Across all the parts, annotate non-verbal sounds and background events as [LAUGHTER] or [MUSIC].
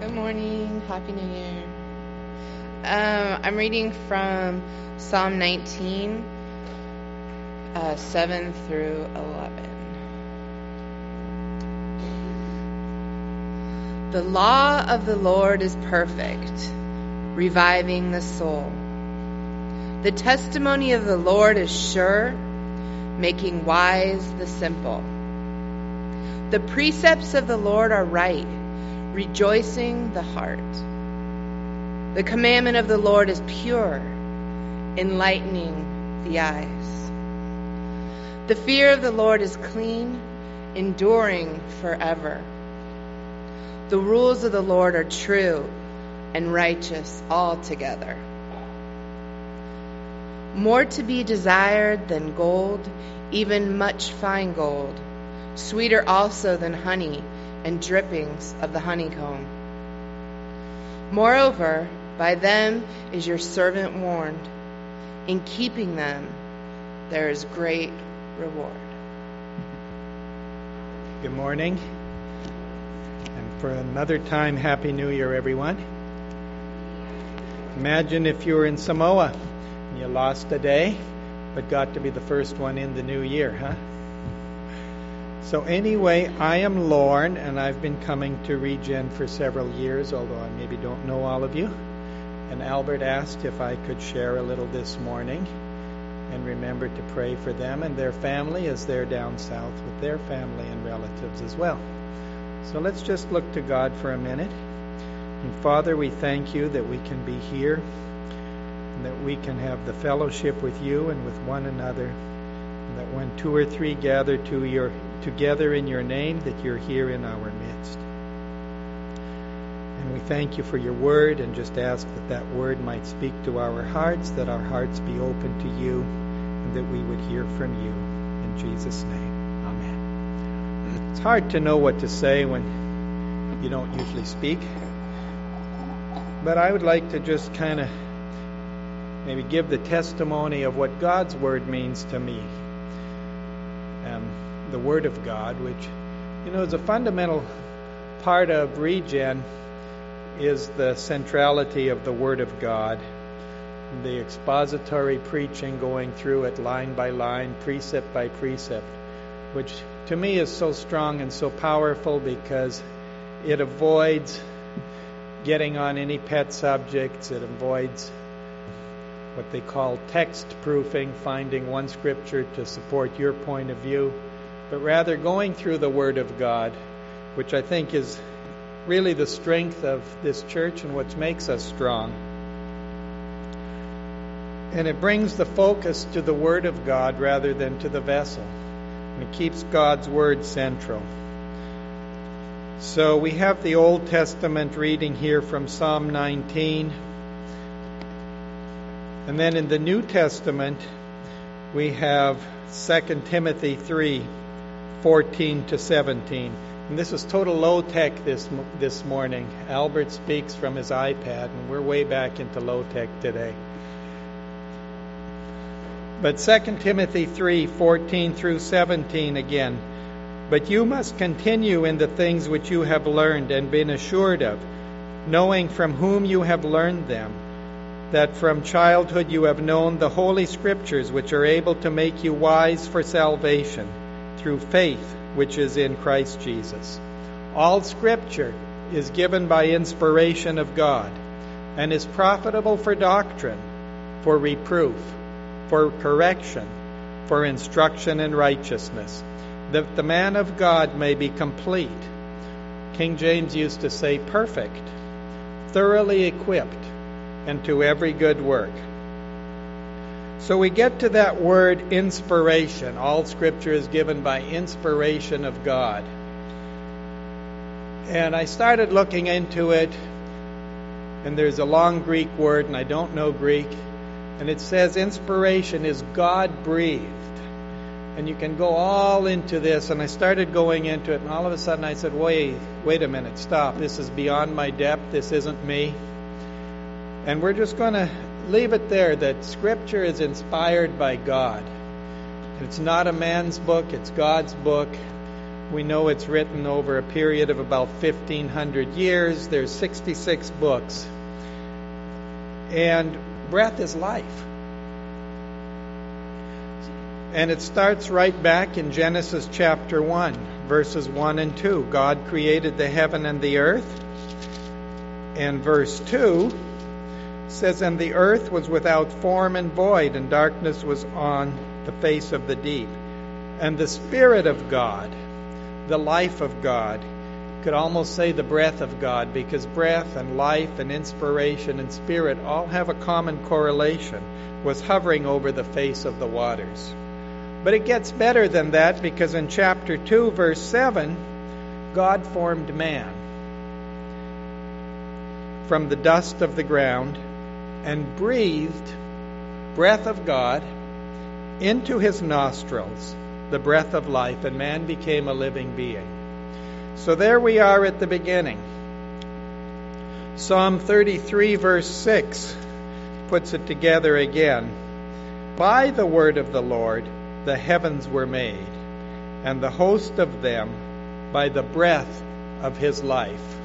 Good morning. Happy New Year. Um, I'm reading from Psalm 19, uh, 7 through 11. The law of the Lord is perfect, reviving the soul. The testimony of the Lord is sure, making wise the simple. The precepts of the Lord are right rejoicing the heart. The commandment of the Lord is pure, enlightening the eyes. The fear of the Lord is clean, enduring forever. The rules of the Lord are true and righteous altogether. More to be desired than gold, even much fine gold, sweeter also than honey and drippings of the honeycomb. Moreover, by them is your servant warned. In keeping them, there is great reward. Good morning. And for another time, Happy New Year, everyone. Imagine if you were in Samoa and you lost a day, but got to be the first one in the new year, huh? So, anyway, I am Lorne, and I've been coming to Regen for several years, although I maybe don't know all of you. And Albert asked if I could share a little this morning and remember to pray for them and their family as they're down south with their family and relatives as well. So, let's just look to God for a minute. And Father, we thank you that we can be here and that we can have the fellowship with you and with one another. That when two or three gather to your together in your name that you're here in our midst. And we thank you for your word and just ask that that word might speak to our hearts, that our hearts be open to you, and that we would hear from you. In Jesus' name, amen. It's hard to know what to say when you don't usually speak. But I would like to just kind of maybe give the testimony of what God's word means to me. The Word of God, which, you know, is a fundamental part of regen, is the centrality of the Word of God. The expository preaching going through it line by line, precept by precept, which to me is so strong and so powerful because it avoids getting on any pet subjects, it avoids what they call text proofing, finding one scripture to support your point of view but rather going through the Word of God, which I think is really the strength of this church and what makes us strong. And it brings the focus to the Word of God rather than to the vessel. And it keeps God's Word central. So we have the Old Testament reading here from Psalm 19. And then in the New Testament, we have 2 Timothy 3. 14 to 17. And this is total low tech this this morning. Albert speaks from his iPad, and we're way back into low tech today. But 2 Timothy 3 14 through 17 again. But you must continue in the things which you have learned and been assured of, knowing from whom you have learned them, that from childhood you have known the Holy Scriptures, which are able to make you wise for salvation through faith which is in Christ Jesus. All Scripture is given by inspiration of God and is profitable for doctrine, for reproof, for correction, for instruction in righteousness, that the man of God may be complete. King James used to say perfect, thoroughly equipped, and to every good work. So we get to that word inspiration. All scripture is given by inspiration of God. And I started looking into it, and there's a long Greek word, and I don't know Greek, and it says inspiration is God breathed. And you can go all into this, and I started going into it, and all of a sudden I said, wait, wait a minute, stop. This is beyond my depth. This isn't me. And we're just going to leave it there that Scripture is inspired by God. It's not a man's book, it's God's book. We know it's written over a period of about 1500 years. There's 66 books. And breath is life. And it starts right back in Genesis chapter 1, verses 1 and 2. God created the heaven and the earth. And verse 2 says, And the earth was without form and void, and darkness was on the face of the deep. And the Spirit of God, the life of God, could almost say the breath of God, because breath and life and inspiration and spirit all have a common correlation, was hovering over the face of the waters. But it gets better than that because in chapter 2, verse 7, God formed man from the dust of the ground and breathed breath of God into his nostrils, the breath of life, and man became a living being. So there we are at the beginning. Psalm 33, verse 6, puts it together again. By the word of the Lord, the heavens were made, and the host of them by the breath of his life.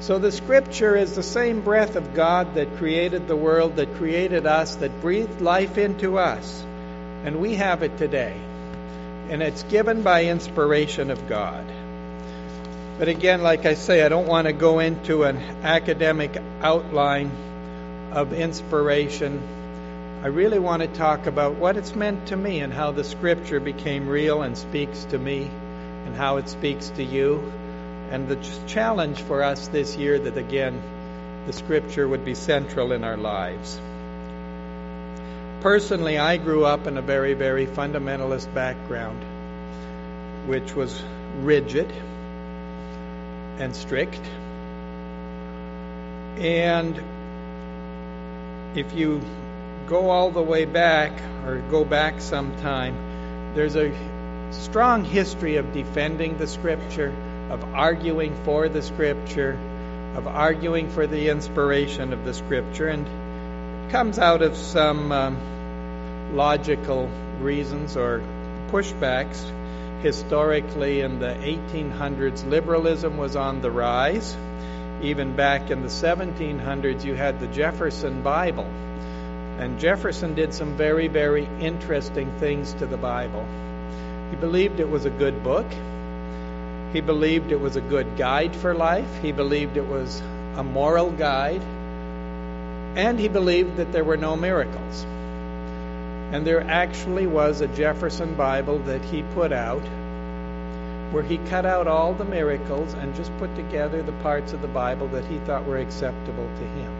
So the scripture is the same breath of God that created the world, that created us, that breathed life into us. And we have it today. And it's given by inspiration of God. But again, like I say, I don't want to go into an academic outline of inspiration I really want to talk about what it's meant to me and how the scripture became real and speaks to me and how it speaks to you. And the challenge for us this year that again, the scripture would be central in our lives. Personally, I grew up in a very, very fundamentalist background, which was rigid and strict. And if you go all the way back or go back sometime, there's a strong history of defending the Scripture, of arguing for the Scripture, of arguing for the inspiration of the Scripture, and it comes out of some um, logical reasons or pushbacks. Historically, in the 1800s, liberalism was on the rise. Even back in the 1700s, you had the Jefferson Bible and Jefferson did some very, very interesting things to the Bible. He believed it was a good book. He believed it was a good guide for life. He believed it was a moral guide. And he believed that there were no miracles. And there actually was a Jefferson Bible that he put out where he cut out all the miracles and just put together the parts of the Bible that he thought were acceptable to him.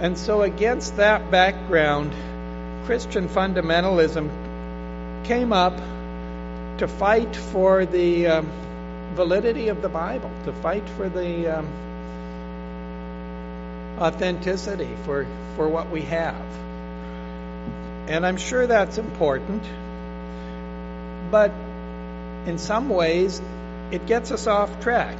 And so, against that background, Christian fundamentalism came up to fight for the um, validity of the Bible, to fight for the um, authenticity, for, for what we have. And I'm sure that's important, but in some ways, it gets us off track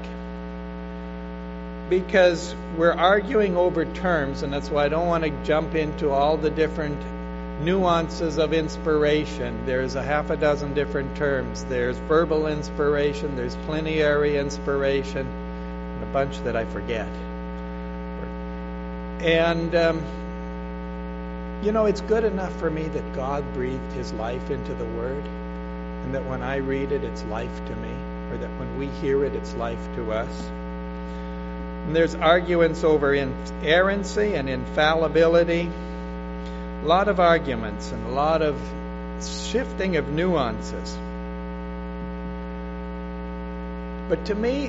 because we're arguing over terms, and that's why I don't want to jump into all the different nuances of inspiration. There's a half a dozen different terms. There's verbal inspiration, there's plenary inspiration, and a bunch that I forget. And, um, you know, it's good enough for me that God breathed His life into the Word, and that when I read it, it's life to me, or that when we hear it, it's life to us. And there's arguments over inerrancy and infallibility. A lot of arguments and a lot of shifting of nuances. But to me,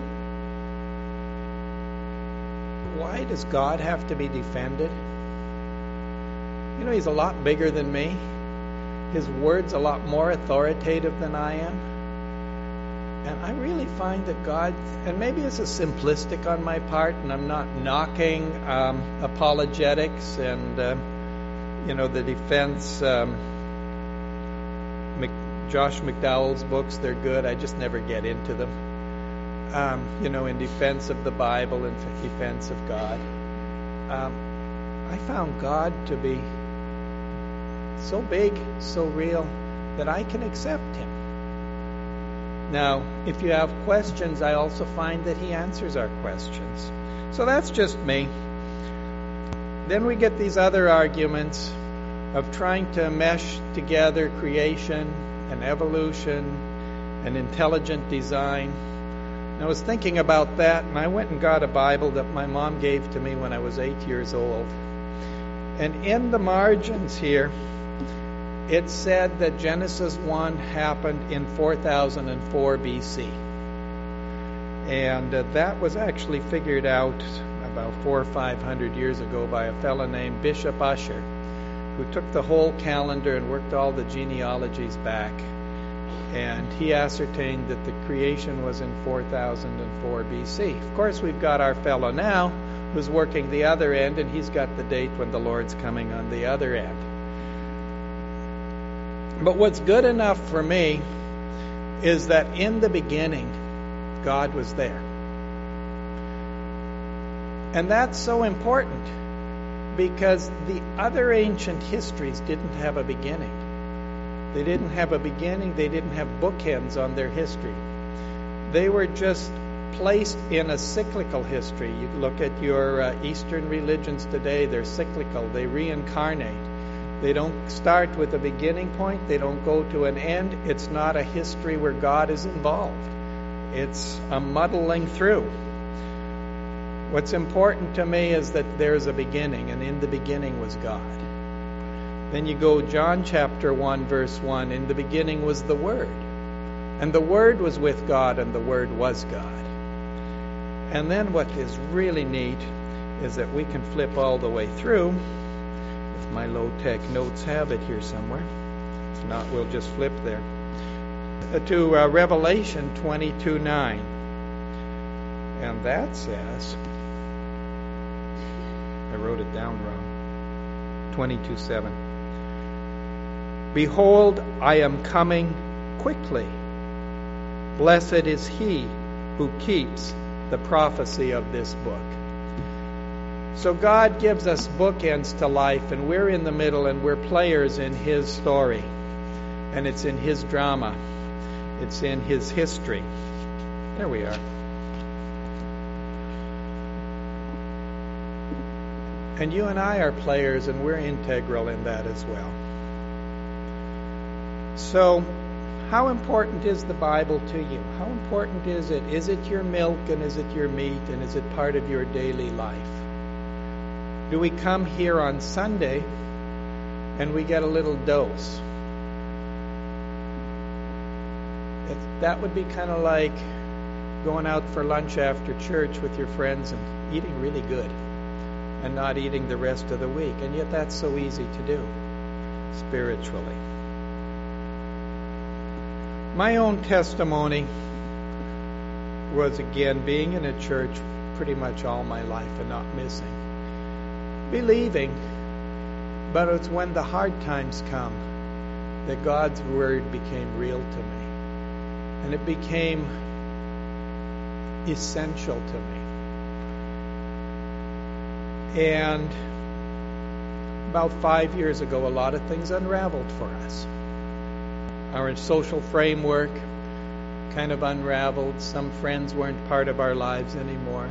why does God have to be defended? You know, He's a lot bigger than me. His word's a lot more authoritative than I am. And I really find that God, and maybe it's a simplistic on my part, and I'm not knocking um, apologetics and, uh, you know, the defense. Um, Mc, Josh McDowell's books, they're good. I just never get into them. Um, you know, in defense of the Bible and defense of God. Um, I found God to be so big, so real, that I can accept Him. Now, if you have questions, I also find that He answers our questions. So that's just me. Then we get these other arguments of trying to mesh together creation and evolution and intelligent design. And I was thinking about that, and I went and got a Bible that my mom gave to me when I was eight years old. And in the margins here, it said that Genesis 1 happened in 4004 BC. And uh, that was actually figured out about four or five hundred years ago by a fellow named Bishop Ussher, who took the whole calendar and worked all the genealogies back. And he ascertained that the creation was in 4004 BC. Of course, we've got our fellow now who's working the other end, and he's got the date when the Lord's coming on the other end. But what's good enough for me is that in the beginning, God was there. And that's so important because the other ancient histories didn't have a beginning. They didn't have a beginning, they didn't have bookends on their history. They were just placed in a cyclical history. You look at your uh, Eastern religions today, they're cyclical, they reincarnate. They don't start with a beginning point, they don't go to an end. It's not a history where God is involved, it's a muddling through. What's important to me is that there's a beginning, and in the beginning was God. Then you go John chapter 1 verse 1, in the beginning was the word. And the word was with God and the word was God. And then what is really neat is that we can flip all the way through. If my low tech notes have it here somewhere. If not, we'll just flip there. To uh, Revelation 22 9. And that says, wrote it down wrong. 22 7. Behold, I am coming quickly. Blessed is he who keeps the prophecy of this book. So God gives us bookends to life, and we're in the middle, and we're players in His story. And it's in His drama, it's in His history. There we are. And you and I are players, and we're integral in that as well. So, how important is the Bible to you? How important is it? Is it your milk and is it your meat and is it part of your daily life? Do we come here on Sunday and we get a little dose? It, that would be kind of like going out for lunch after church with your friends and eating really good and not eating the rest of the week. And yet that's so easy to do spiritually. My own testimony was again being in a church pretty much all my life and not missing. Believing, but it's when the hard times come that God's word became real to me. And it became essential to me. And about five years ago, a lot of things unraveled for us our social framework kind of unraveled. Some friends weren't part of our lives anymore.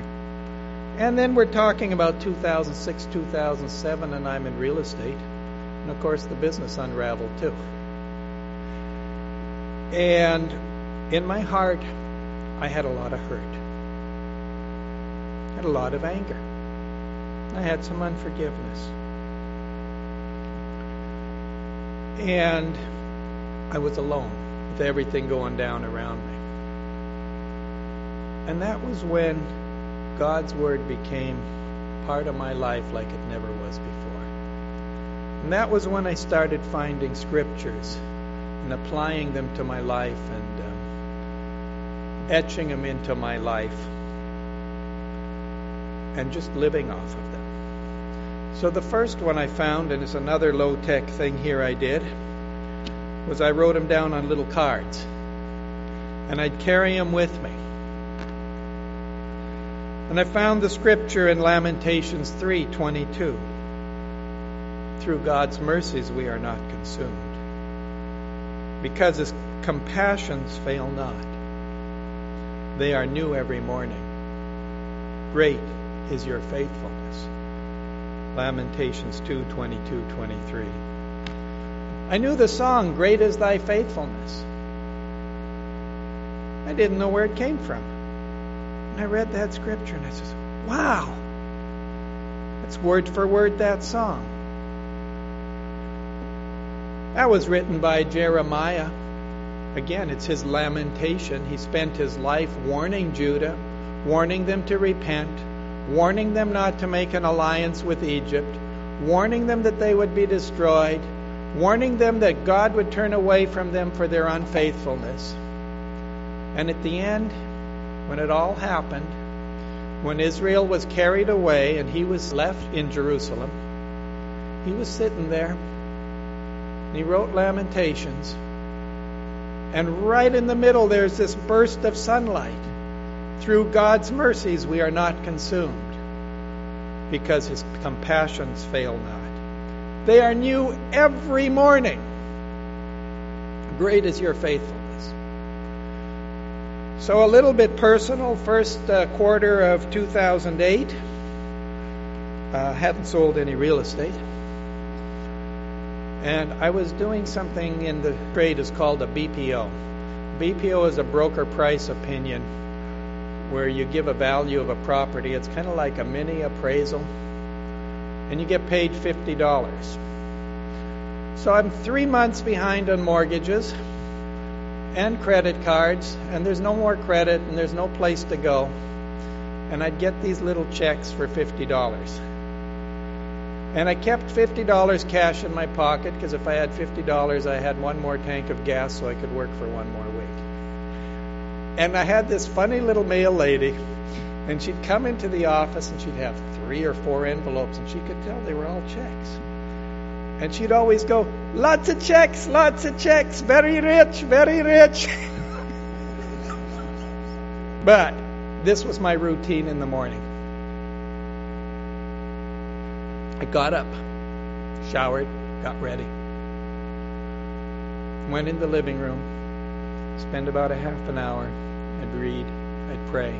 And then we're talking about 2006, 2007, and I'm in real estate. And of course, the business unraveled too. And in my heart, I had a lot of hurt. I had a lot of anger. I had some unforgiveness. And I was alone with everything going down around me. And that was when God's Word became part of my life like it never was before. And that was when I started finding scriptures and applying them to my life and um, etching them into my life and just living off of them. So the first one I found, and it's another low tech thing here I did was I wrote them down on little cards. And I'd carry them with me. And I found the scripture in Lamentations 3:22. Through God's mercies we are not consumed. Because his compassions fail not. They are new every morning. Great is your faithfulness. Lamentations 2 22 23. I knew the song, Great is Thy Faithfulness. I didn't know where it came from. And I read that scripture and I said, Wow, it's word for word that song. That was written by Jeremiah. Again, it's his lamentation. He spent his life warning Judah, warning them to repent, warning them not to make an alliance with Egypt, warning them that they would be destroyed, warning them that God would turn away from them for their unfaithfulness. And at the end, when it all happened, when Israel was carried away and he was left in Jerusalem, he was sitting there and he wrote Lamentations. And right in the middle, there's this burst of sunlight. Through God's mercies, we are not consumed because his compassions fail not. They are new every morning. Great is your faithfulness. So, a little bit personal. First uh, quarter of 2008, uh, hadn't sold any real estate. And I was doing something in the trade is called a BPO. BPO is a broker price opinion where you give a value of a property. It's kind of like a mini appraisal. And you get paid $50. So I'm three months behind on mortgages and credit cards, and there's no more credit, and there's no place to go. And I'd get these little checks for $50. And I kept $50 cash in my pocket because if I had $50, I had one more tank of gas so I could work for one more week. And I had this funny little mail lady, and she'd come into the office and she'd have three or four envelopes, and she could tell they were all checks. And she'd always go, Lots of checks, lots of checks, very rich, very rich. [LAUGHS] but this was my routine in the morning. I got up, showered, got ready, went in the living room, spent about a half an hour. I'd read, I'd pray,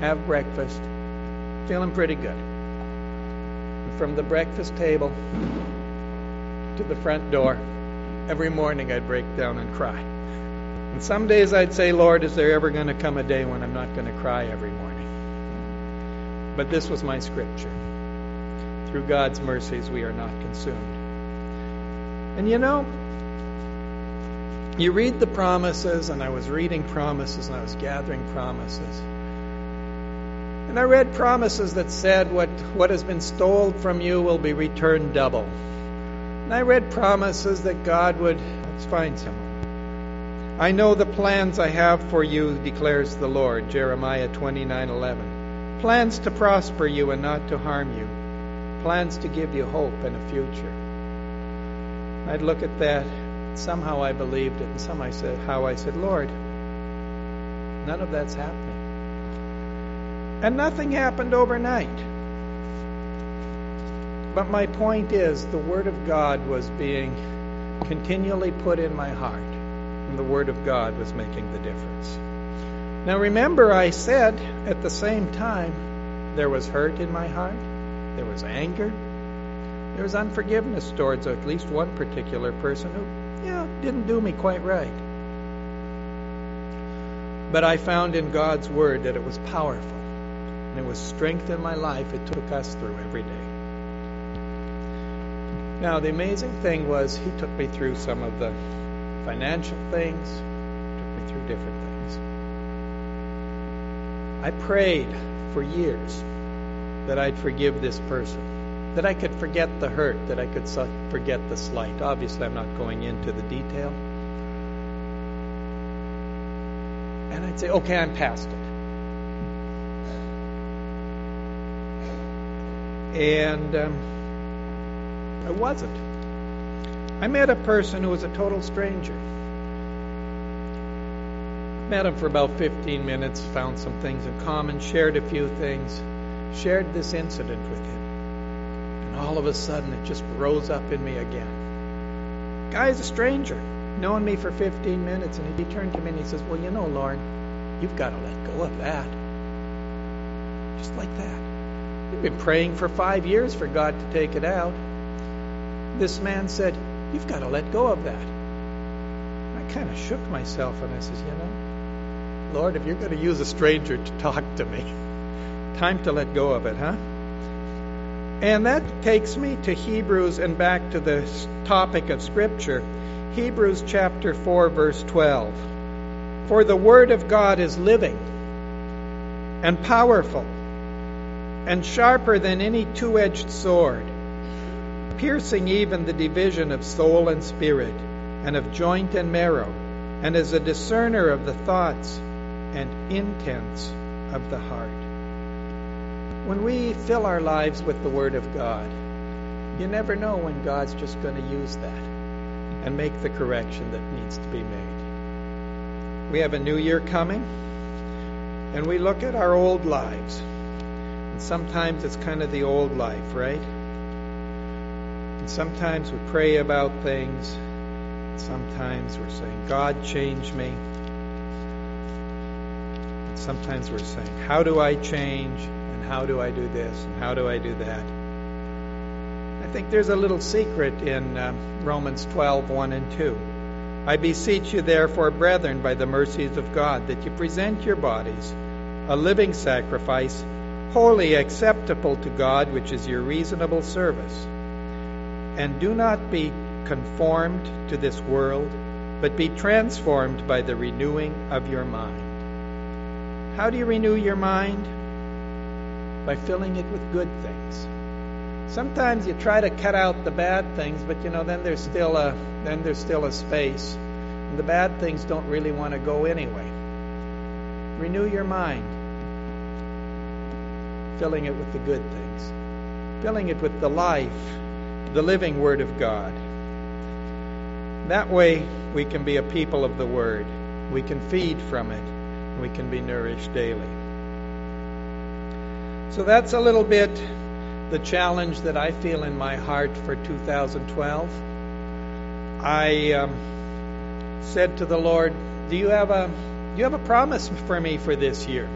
have breakfast, feeling pretty good. From the breakfast table to the front door, every morning I'd break down and cry. And some days I'd say, Lord, is there ever going to come a day when I'm not going to cry every morning? But this was my scripture. Through God's mercies, we are not consumed. And you know, you read the promises, and I was reading promises, and I was gathering promises. And I read promises that said, What, what has been stolen from you will be returned double. And I read promises that God would. Let's find someone. I know the plans I have for you, declares the Lord, Jeremiah 29:11. Plans to prosper you and not to harm you. Plans to give you hope and a future. I'd look at that. Somehow I believed it, and some I said, how I said, Lord, none of that's happening. And nothing happened overnight. But my point is, the Word of God was being continually put in my heart, and the Word of God was making the difference. Now remember, I said at the same time, there was hurt in my heart, there was anger, there was unforgiveness towards at least one particular person who, yeah, didn't do me quite right. But I found in God's Word that it was powerful and it was strength in my life it took us through every day. Now, the amazing thing was, He took me through some of the financial things, took me through different things. I prayed for years that I'd forgive this person, that I could forget the hurt, that I could forget the slight. Obviously, I'm not going into the detail. And I'd say, okay, I'm past it. And um, I wasn't. I met a person who was a total stranger. Met him for about 15 minutes, found some things in common, shared a few things, shared this incident with him. All of a sudden, it just rose up in me again. Guy's a stranger, knowing me for 15 minutes, and he turned to me and he says, Well, you know, Lorne, You've got to let go of that. Just like that. You've been praying for five years for God to take it out. This man said, You've got to let go of that. I kind of shook myself and I says, You know, Lord, if you're going to use a stranger to talk to me, [LAUGHS] time to let go of it, huh? And that takes me to Hebrews and back to the topic of Scripture. Hebrews chapter 4, verse 12. For the Word of God is living and powerful and sharper than any two edged sword, piercing even the division of soul and spirit, and of joint and marrow, and is a discerner of the thoughts and intents of the heart. When we fill our lives with the Word of God, you never know when God's just going to use that and make the correction that needs to be made. We have a new year coming, and we look at our old lives. And sometimes it's kind of the old life, right? And sometimes we pray about things. Sometimes we're saying, God, change me. And sometimes we're saying, How do I change? How do I do this and how do I do that. I think there's a little secret in uh, Romans 12, 1 and 2. I beseech you, therefore, brethren, by the mercies of God, that you present your bodies a living sacrifice, wholly acceptable to God, which is your reasonable service. And do not be conformed to this world, but be transformed by the renewing of your mind. How do you renew your mind? By filling it with good things. Sometimes you try to cut out the bad things, but you know then there's still a then there's still a space. And the bad things don't really want to go anyway. Renew your mind. Filling it with the good things. Filling it with the life, the living word of God. That way we can be a people of the word. We can feed from it. We can be nourished daily. So that's a little bit the challenge that I feel in my heart for 2012. I um, said to the Lord, "Do you have a do you have a promise for me for this year?"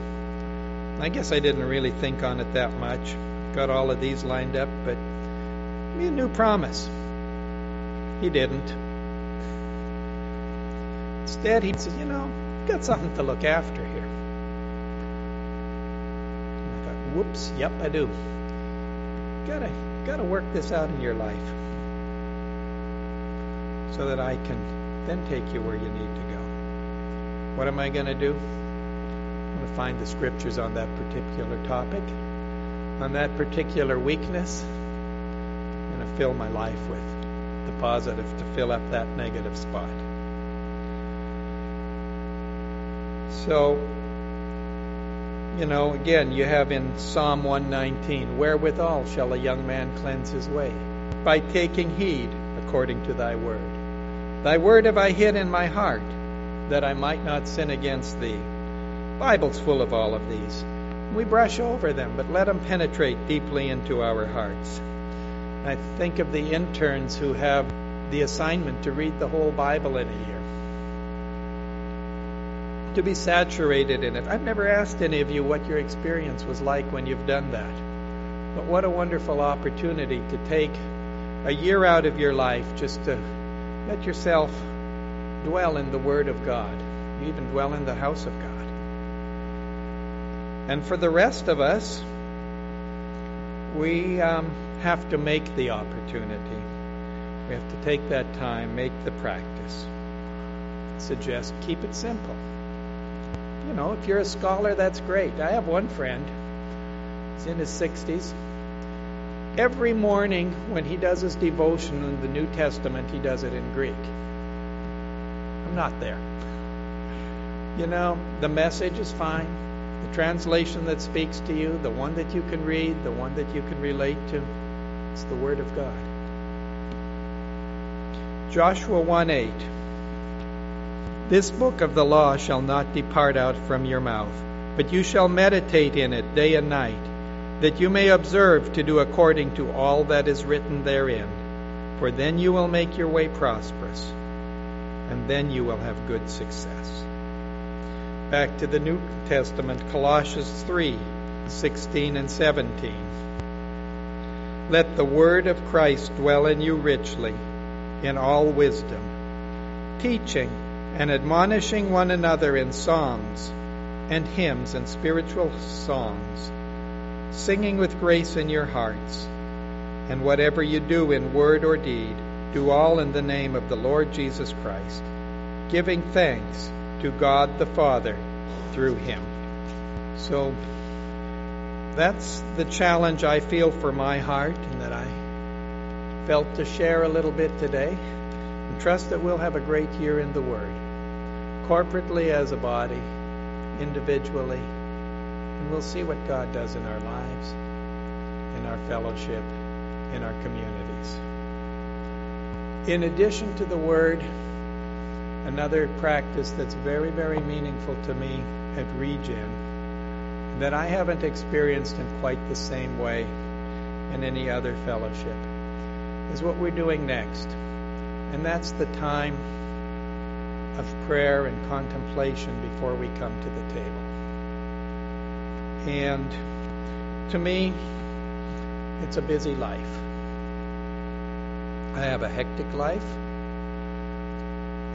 I guess I didn't really think on it that much. Got all of these lined up, but give me a new promise. He didn't. Instead, he said, "You know, got something to look after here." Whoops, yep, I do. Gotta gotta work this out in your life so that I can then take you where you need to go. What am I going to do? I'm going to find the scriptures on that particular topic, on that particular weakness. I'm to fill my life with the positive to fill up that negative spot. So you know, again, you have in Psalm 119, wherewithal shall a young man cleanse his way? By taking heed according to thy word. Thy word have I hid in my heart, that I might not sin against thee. Bible's full of all of these. We brush over them, but let them penetrate deeply into our hearts. I think of the interns who have the assignment to read the whole Bible in a year to be saturated in it. I've never asked any of you what your experience was like when you've done that. But what a wonderful opportunity to take a year out of your life just to let yourself dwell in the Word of God. Even dwell in the house of God. And for the rest of us, we um, have to make the opportunity. We have to take that time, make the practice. suggest keep it simple you know, if you're a scholar, that's great. I have one friend, he's in his 60s. Every morning when he does his devotion in the New Testament, he does it in Greek. I'm not there. You know, the message is fine. The translation that speaks to you, the one that you can read, the one that you can relate to, it's the Word of God. Joshua 1 8. This book of the law shall not depart out from your mouth, but you shall meditate in it day and night, that you may observe to do according to all that is written therein. For then you will make your way prosperous, and then you will have good success. Back to the New Testament, Colossians 3 16 and 17. Let the word of Christ dwell in you richly, in all wisdom, teaching and admonishing one another in psalms and hymns and spiritual songs, singing with grace in your hearts. And whatever you do in word or deed, do all in the name of the Lord Jesus Christ, giving thanks to God the Father through him. So that's the challenge I feel for my heart and that I felt to share a little bit today. And trust that we'll have a great year in the Word, corporately as a body, individually, and we'll see what God does in our lives, in our fellowship, in our communities. In addition to the Word, another practice that's very, very meaningful to me at Regen that I haven't experienced in quite the same way in any other fellowship is what we're doing next. And that's the time of prayer and contemplation before we come to the table. And to me, it's a busy life. I have a hectic life.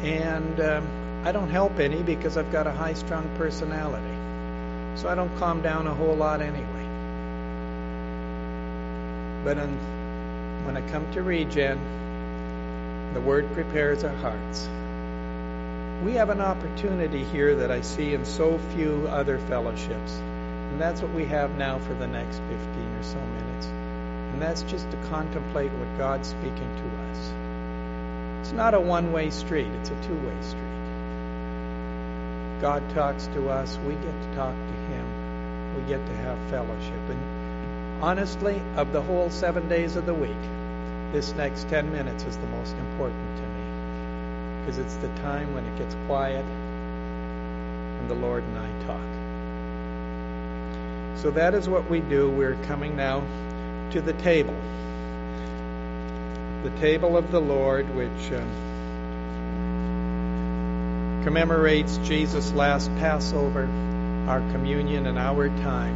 And um, I don't help any because I've got a high strung personality. So I don't calm down a whole lot anyway. But in, when I come to Regen, the Word prepares our hearts. We have an opportunity here that I see in so few other fellowships. And that's what we have now for the next 15 or so minutes. And that's just to contemplate what God's speaking to us. It's not a one way street, it's a two way street. God talks to us, we get to talk to Him, we get to have fellowship. And honestly, of the whole seven days of the week, this next 10 minutes is the most important to me because it's the time when it gets quiet and the Lord and I talk. So that is what we do. We're coming now to the table. The table of the Lord, which um, commemorates Jesus' last Passover, our communion, and our time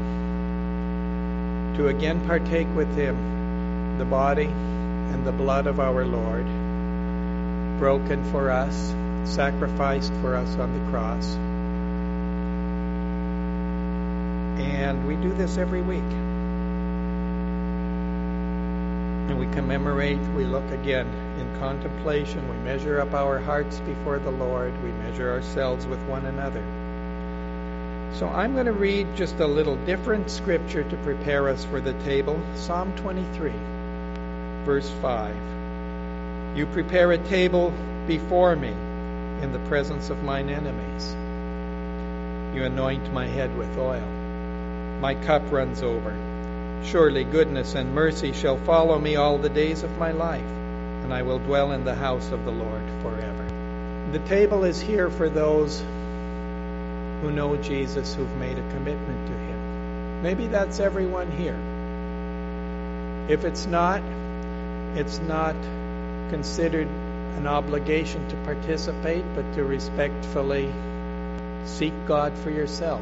to again partake with Him the body and the blood of our Lord, broken for us, sacrificed for us on the cross. And we do this every week. And we commemorate, we look again in contemplation, we measure up our hearts before the Lord, we measure ourselves with one another. So I'm going to read just a little different scripture to prepare us for the table Psalm 23, verse 5. You prepare a table before me in the presence of mine enemies. You anoint my head with oil. My cup runs over. Surely goodness and mercy shall follow me all the days of my life, and I will dwell in the house of the Lord forever. The table is here for those who know Jesus, who've made a commitment to Him. Maybe that's everyone here. If it's not, it's not considered an obligation to participate, but to respectfully seek God for yourself.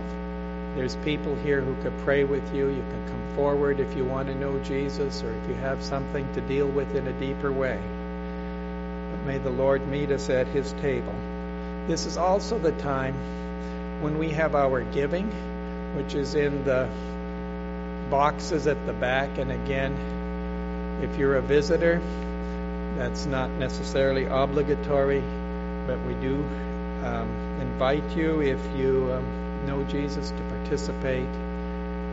There's people here who could pray with you. You can come forward if you want to know Jesus or if you have something to deal with in a deeper way. But may the Lord meet us at His table. This is also the time when we have our giving, which is in the boxes at the back. And again, if you're a visitor, that's not necessarily obligatory, but we do um, invite you if you um, know Jesus to participate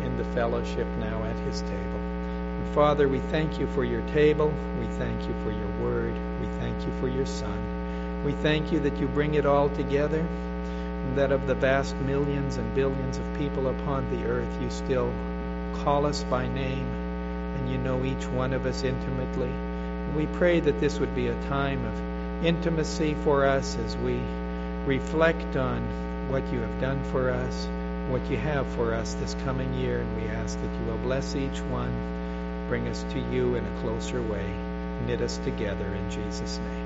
in the fellowship now at his table. And Father, we thank you for your table. We thank you for your word. We thank you for your Son. We thank you that you bring it all together, and that of the vast millions and billions of people upon the earth, you still call us by name, and you know each one of us intimately. We pray that this would be a time of intimacy for us as we reflect on what you have done for us, what you have for us this coming year, and we ask that you will bless each one, bring us to you in a closer way, knit us together in Jesus' name.